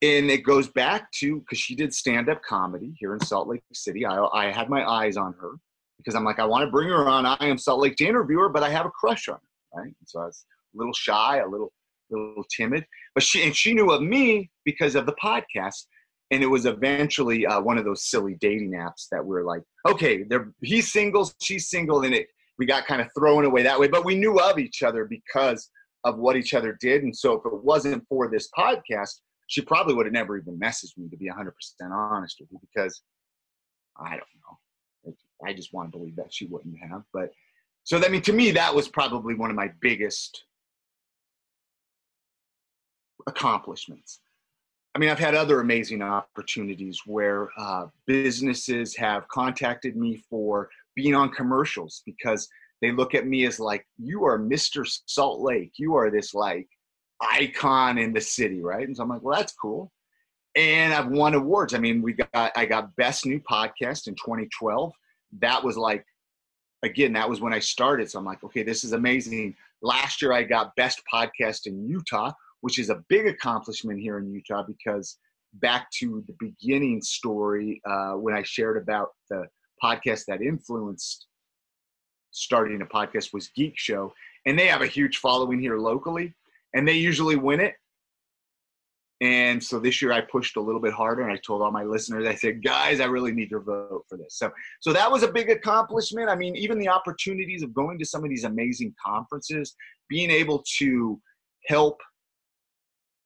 And it goes back to, because she did stand up comedy here in Salt Lake City. I, I had my eyes on her because I'm like, I want to bring her on. I am Salt Lake to interview her, but I have a crush on her, right? And so I was a little shy, a little a little timid. But she and she knew of me because of the podcast, and it was eventually uh, one of those silly dating apps that we're like, okay, they're he's single, she's single, and it we got kind of thrown away that way. But we knew of each other because of what each other did, and so if it wasn't for this podcast, she probably would have never even messaged me to be 100% honest with you because I don't know. I just want to believe that she wouldn't have. But so, I mean, to me, that was probably one of my biggest accomplishments. I mean, I've had other amazing opportunities where uh, businesses have contacted me for being on commercials because they look at me as like, you are Mr. Salt Lake. You are this like icon in the city, right? And so I'm like, well, that's cool. And I've won awards. I mean, we got I got best new podcast in 2012. That was like, again, that was when I started. So I'm like, okay, this is amazing. Last year I got best podcast in Utah, which is a big accomplishment here in Utah because back to the beginning story uh, when I shared about the podcast that influenced starting a podcast was Geek Show, and they have a huge following here locally, and they usually win it. And so this year I pushed a little bit harder, and I told all my listeners, I said, "Guys, I really need your vote for this." So, so that was a big accomplishment. I mean, even the opportunities of going to some of these amazing conferences, being able to help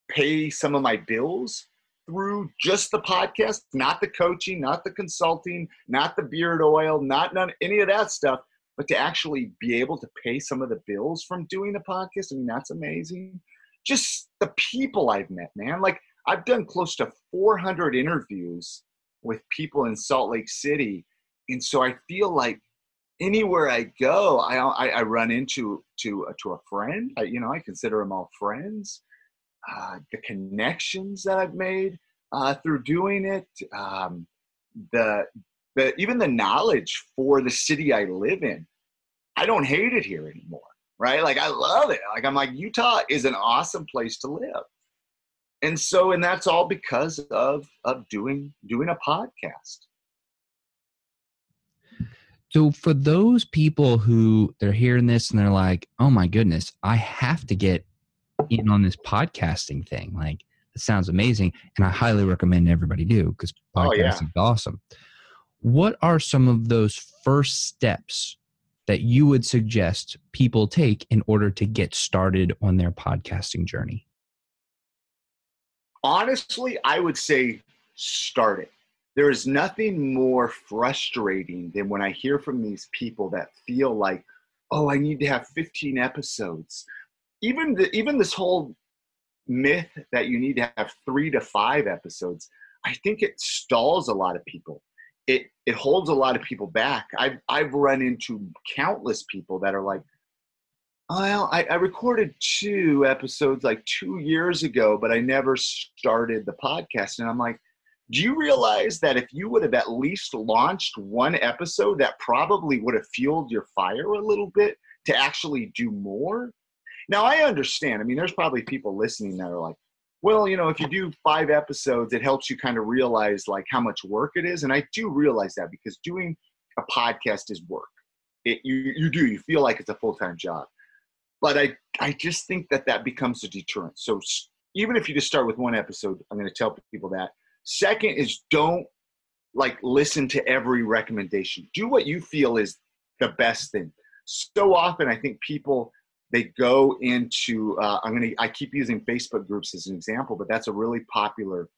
pay some of my bills through just the podcast, not the coaching, not the consulting, not the beard oil, not none, any of that stuff, but to actually be able to pay some of the bills from doing the podcast. I mean, that's amazing. Just the people I've met, man. Like I've done close to 400 interviews with people in Salt Lake City, and so I feel like anywhere I go, I I, I run into to to a friend. I, you know, I consider them all friends uh, the connections that I've made uh, through doing it, um, the the even the knowledge for the city I live in. I don't hate it here anymore, right? Like I love it. Like I'm like Utah is an awesome place to live, and so and that's all because of of doing doing a podcast. So for those people who they're hearing this and they're like, "Oh my goodness, I have to get in on this podcasting thing. Like, it sounds amazing. And I highly recommend everybody do because podcasting oh, yeah. is awesome. What are some of those first steps that you would suggest people take in order to get started on their podcasting journey? Honestly, I would say start it. There is nothing more frustrating than when I hear from these people that feel like, oh, I need to have 15 episodes even the, even this whole myth that you need to have three to five episodes, I think it stalls a lot of people. It it holds a lot of people back. I've I've run into countless people that are like, well, I, I recorded two episodes like two years ago, but I never started the podcast. And I'm like, do you realize that if you would have at least launched one episode, that probably would have fueled your fire a little bit to actually do more? Now I understand. I mean, there's probably people listening that are like, well, you know, if you do five episodes, it helps you kind of realize like how much work it is. And I do realize that because doing a podcast is work. It, you, you do, you feel like it's a full-time job. but I, I just think that that becomes a deterrent. So even if you just start with one episode, I'm going to tell people that. Second is don't like listen to every recommendation. Do what you feel is the best thing. So often, I think people they go into. Uh, I'm going to. I keep using Facebook groups as an example, but that's a really popular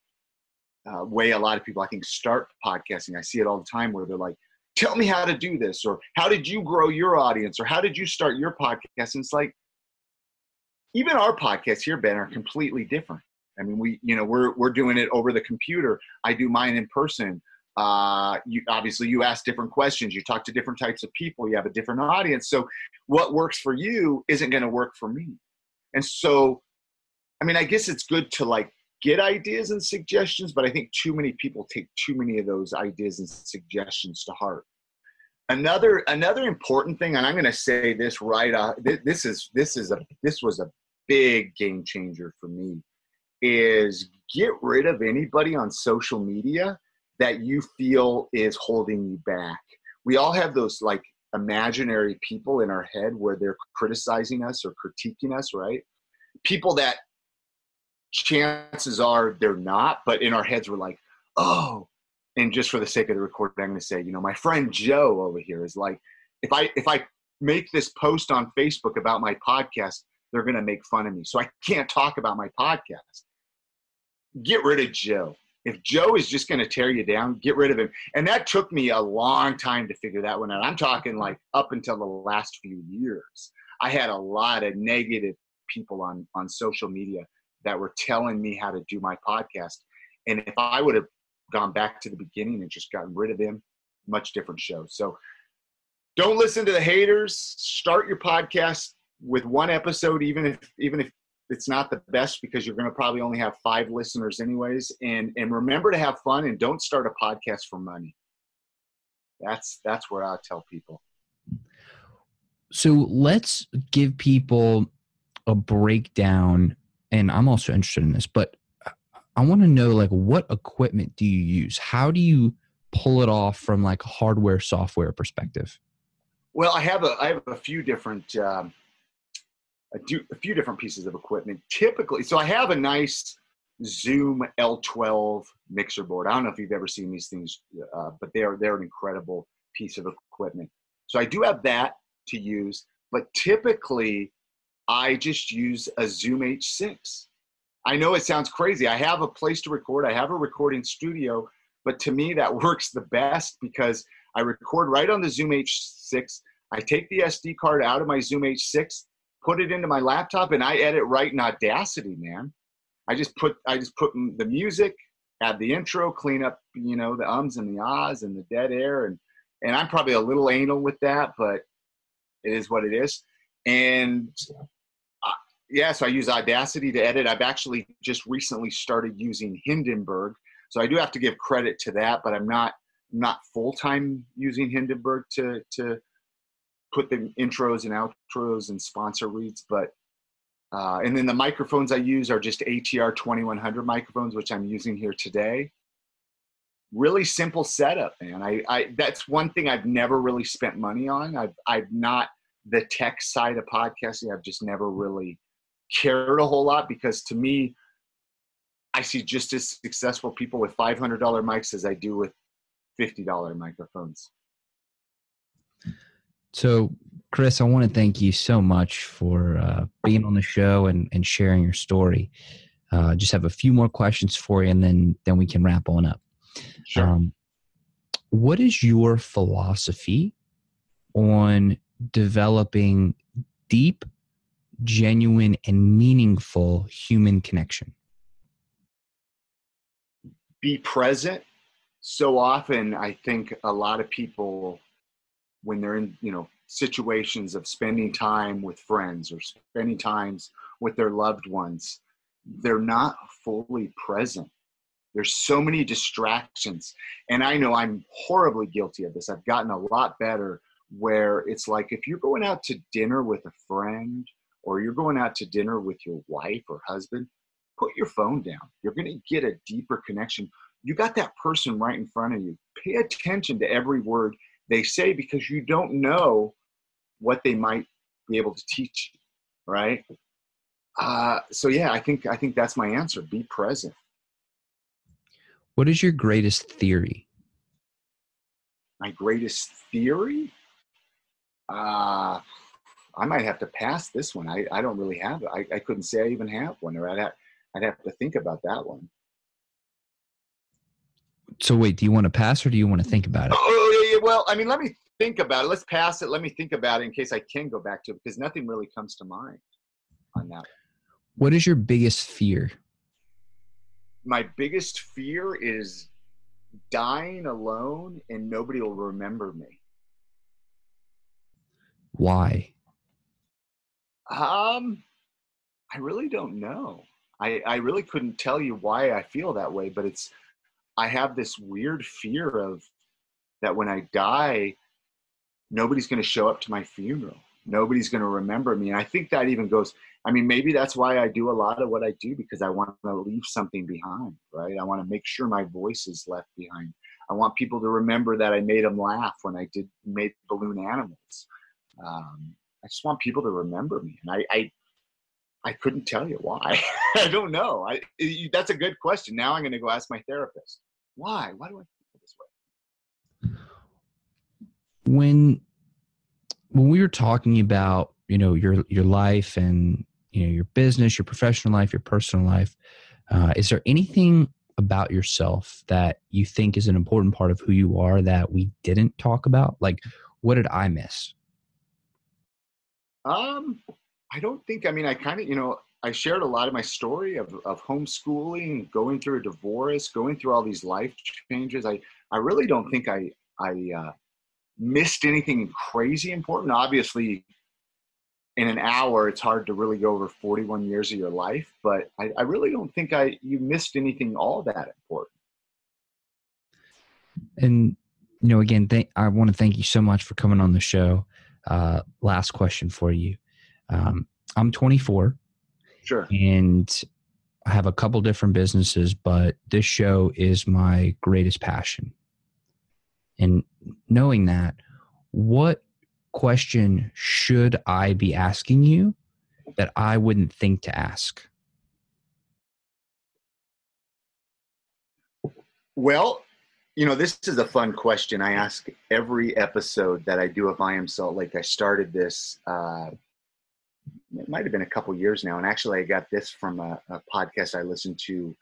uh, way a lot of people I think start podcasting. I see it all the time where they're like, "Tell me how to do this," or "How did you grow your audience?" or "How did you start your podcast?" And it's like, even our podcasts here, Ben, are completely different. I mean, we, you know, we're we're doing it over the computer. I do mine in person. Uh, you obviously you ask different questions. You talk to different types of people. You have a different audience. So what works for you isn't going to work for me. And so, I mean, I guess it's good to like get ideas and suggestions, but I think too many people take too many of those ideas and suggestions to heart. Another another important thing, and I'm going to say this right. Uh, this is this is a this was a big game changer for me. Is get rid of anybody on social media that you feel is holding you back. We all have those like imaginary people in our head where they're criticizing us or critiquing us, right? People that chances are they're not, but in our heads we're like, oh, and just for the sake of the recording, I'm to say, you know, my friend Joe over here is like, if I if I make this post on Facebook about my podcast, they're to make fun of me, so I can't talk about my podcast. Get rid of Joe if Joe is just going to tear you down, get rid of him. And that took me a long time to figure that one out. I'm talking like up until the last few years. I had a lot of negative people on on social media that were telling me how to do my podcast. And if I would have gone back to the beginning and just gotten rid of them, much different show. So don't listen to the haters. Start your podcast with one episode, even if even if it's not the best because you're going to probably only have five listeners anyways. And and remember to have fun and don't start a podcast for money. That's that's where i tell people. So let's give people a breakdown and i'm also interested in this but i want to know like what equipment do you use? How do you pull it off from like a hardware software perspective? Well i have a i have a few different um, a, do, a few different pieces of equipment. Typically, so I have a nice Zoom L12 mixer board. I don't know if you've ever seen these things, uh, but they're they're an incredible piece of equipment. So I do have that to use, but typically I just use a Zoom H6. I know it sounds crazy. I have a place to record. I have a recording studio, but to me that works the best because I record right on the Zoom H6. I take the SD card out of my Zoom H6 put it into my laptop, and I edit right in Audacity, man. I just put I just put the music, add the intro, clean up you know the ums and the ahs and the dead air, and and I'm probably a little anal with that, but it is what it is. And uh, yeah, so I use Audacity to edit. I've actually just recently started using Hindenburg, so I do have to give credit to that, but I'm not not full time using Hindenburg to to put the intros and outros and sponsor reads, but uh, and then the microphones I use are just ATR 2100 microphones, which I'm using here today. Really simple setup, man. I, I that's one thing I've never really spent money on. I've I've not the tech side of podcasting. I've just never really cared a whole lot because to me, I see just as successful people with $500 mics as I do with $50 microphones. So, Chris, I want to thank you so much for uh, being on the show and, and sharing your story. Uh, just have a few more questions for you, and then then we can wrap on up. Sure. Um, what is your philosophy on developing deep, genuine, and meaningful human connection? Be present. So often, I think a lot of people when they're in you know situations of spending time with friends or spending times with their loved ones they're not fully present. There's so many distractions. And i know i'm horribly guilty of this. I've gotten a lot better where it's like if you're going out to dinner with a friend or you're going out to dinner with your wife or husband put your phone down. You're going to get a deeper connection. You got that person right in front of you. Pay attention to every word they say because you don't know what they might be able to teach you. right? Uh, so yeah, I think I think that's my answer. Be present. What is your greatest theory? My greatest theory? Uh, I might have to pass this one. I, I don't really have it. I, I couldn't say I even have one, or I'd have, I'd have to think about that one. So wait, do you want to pass or do you want to think about it? Well, I mean, let me think about it. Let's pass it. Let me think about it in case I can go back to it because nothing really comes to mind on that. What is your biggest fear? My biggest fear is dying alone and nobody will remember me. Why? Um, I really don't know. I, I really couldn't tell you why I feel that way, but it's I have this weird fear of that when I die, nobody's going to show up to my funeral. Nobody's going to remember me. And I think that even goes, I mean, maybe that's why I do a lot of what I do because I want to leave something behind, right? I want to make sure my voice is left behind. I want people to remember that I made them laugh when I did make balloon animals. Um, I just want people to remember me. And I, I I couldn't tell you why. I don't know. I, that's a good question. Now I'm going to go ask my therapist. Why? Why do I? When when we were talking about you know your your life and you know your business, your professional life, your personal life, uh, is there anything about yourself that you think is an important part of who you are that we didn't talk about? Like, what did I miss? Um, I don't think. I mean, I kind of you know I shared a lot of my story of, of homeschooling, going through a divorce, going through all these life changes. I, I really don't think I, I uh, missed anything crazy important. Obviously, in an hour, it's hard to really go over 41 years of your life, but I, I really don't think I you missed anything all that important. And you know, again, I want to thank you so much for coming on the show. Uh, last question for you. Um, I'm 24. Sure. And I have a couple different businesses, but this show is my greatest passion. And knowing that, what question should I be asking you that I wouldn't think to ask? Well, you know, this is a fun question. I ask every episode that I do of I Am Salt Lake. I started this uh, it might have been a couple years now. And actually, I got this from a, a podcast I listened to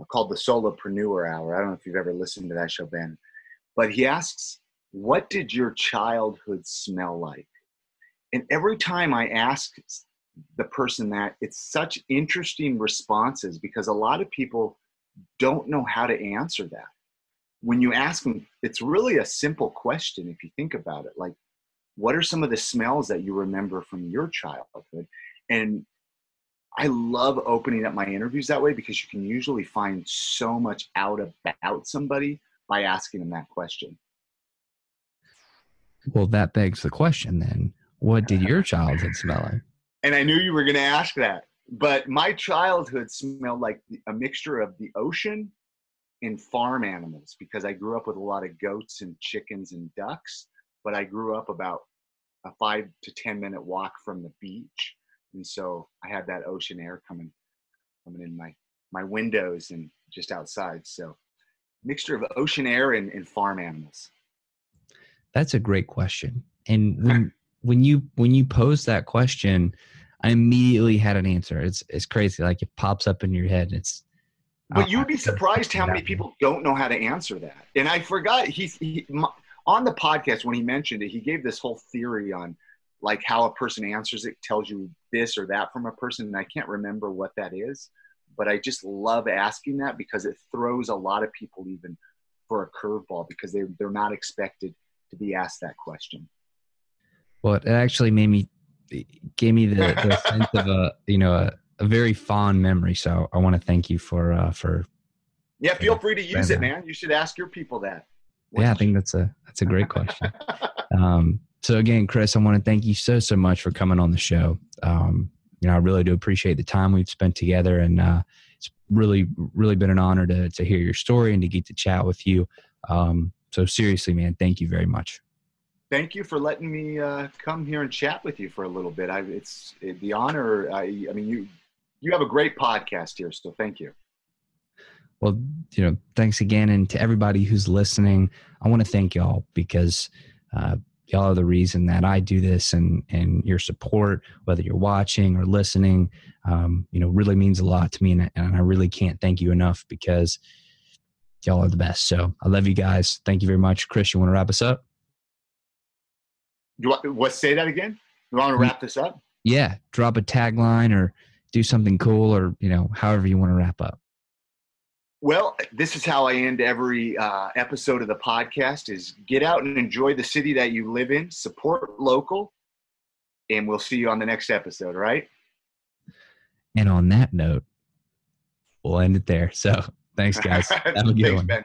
uh, called the Solopreneur Hour. I don't know if you've ever listened to that show, Ben. But he asks, What did your childhood smell like? And every time I ask the person that, it's such interesting responses because a lot of people don't know how to answer that. When you ask them, it's really a simple question if you think about it. Like, what are some of the smells that you remember from your childhood? And i love opening up my interviews that way because you can usually find so much out about somebody by asking them that question. Well that begs the question then what did your childhood smell like? And i knew you were going to ask that but my childhood smelled like a mixture of the ocean and farm animals because i grew up with a lot of goats and chickens and ducks but I grew up about a five to ten minute walk from the beach, and so I had that ocean air coming coming in my my windows and just outside. So mixture of ocean air and, and farm animals. That's a great question. And when when you when you pose that question, I immediately had an answer. It's it's crazy. Like it pops up in your head. It's but you'd be surprised how many people don't know how to answer that. And I forgot he, he on the podcast when he mentioned it, he gave this whole theory on like how a person answers it tells you this or that from a person, and I can't remember what that is, but I just love asking that because it throws a lot of people even for a curveball because they they're not expected to be asked that question. Well, it actually made me gave me the, the sense of a you know a, a, very fond memory. So I want to thank you for uh, for. Yeah, feel free to use it, man. You should ask your people that yeah, I think that's a that's a great question. um, so again, Chris, I want to thank you so so much for coming on the show. Um, you know, I really do appreciate the time we've spent together, and uh, it's really really been an honor to to hear your story and to get to chat with you. Um, so seriously, man, thank you very much. thank you for letting me uh, come here and chat with you for a little bit. I, it's it, the honor. I, I mean, you you have a great podcast here, so thank you. Well, you know, thanks again, and to everybody who's listening, I want to thank y'all because uh, y'all are the reason that I do this, and and your support, whether you're watching or listening, um, you know, really means a lot to me, and, and I really can't thank you enough because y'all are the best. So I love you guys. Thank you very much, Chris. You want to wrap us up? You want what? Say that again. You want to wrap this up? Yeah, drop a tagline or do something cool, or you know, however you want to wrap up. Well, this is how I end every uh, episode of the podcast: is get out and enjoy the city that you live in, support local, and we'll see you on the next episode. Right? And on that note, we'll end it there. So, thanks, guys. Have a good thanks, one. Ben.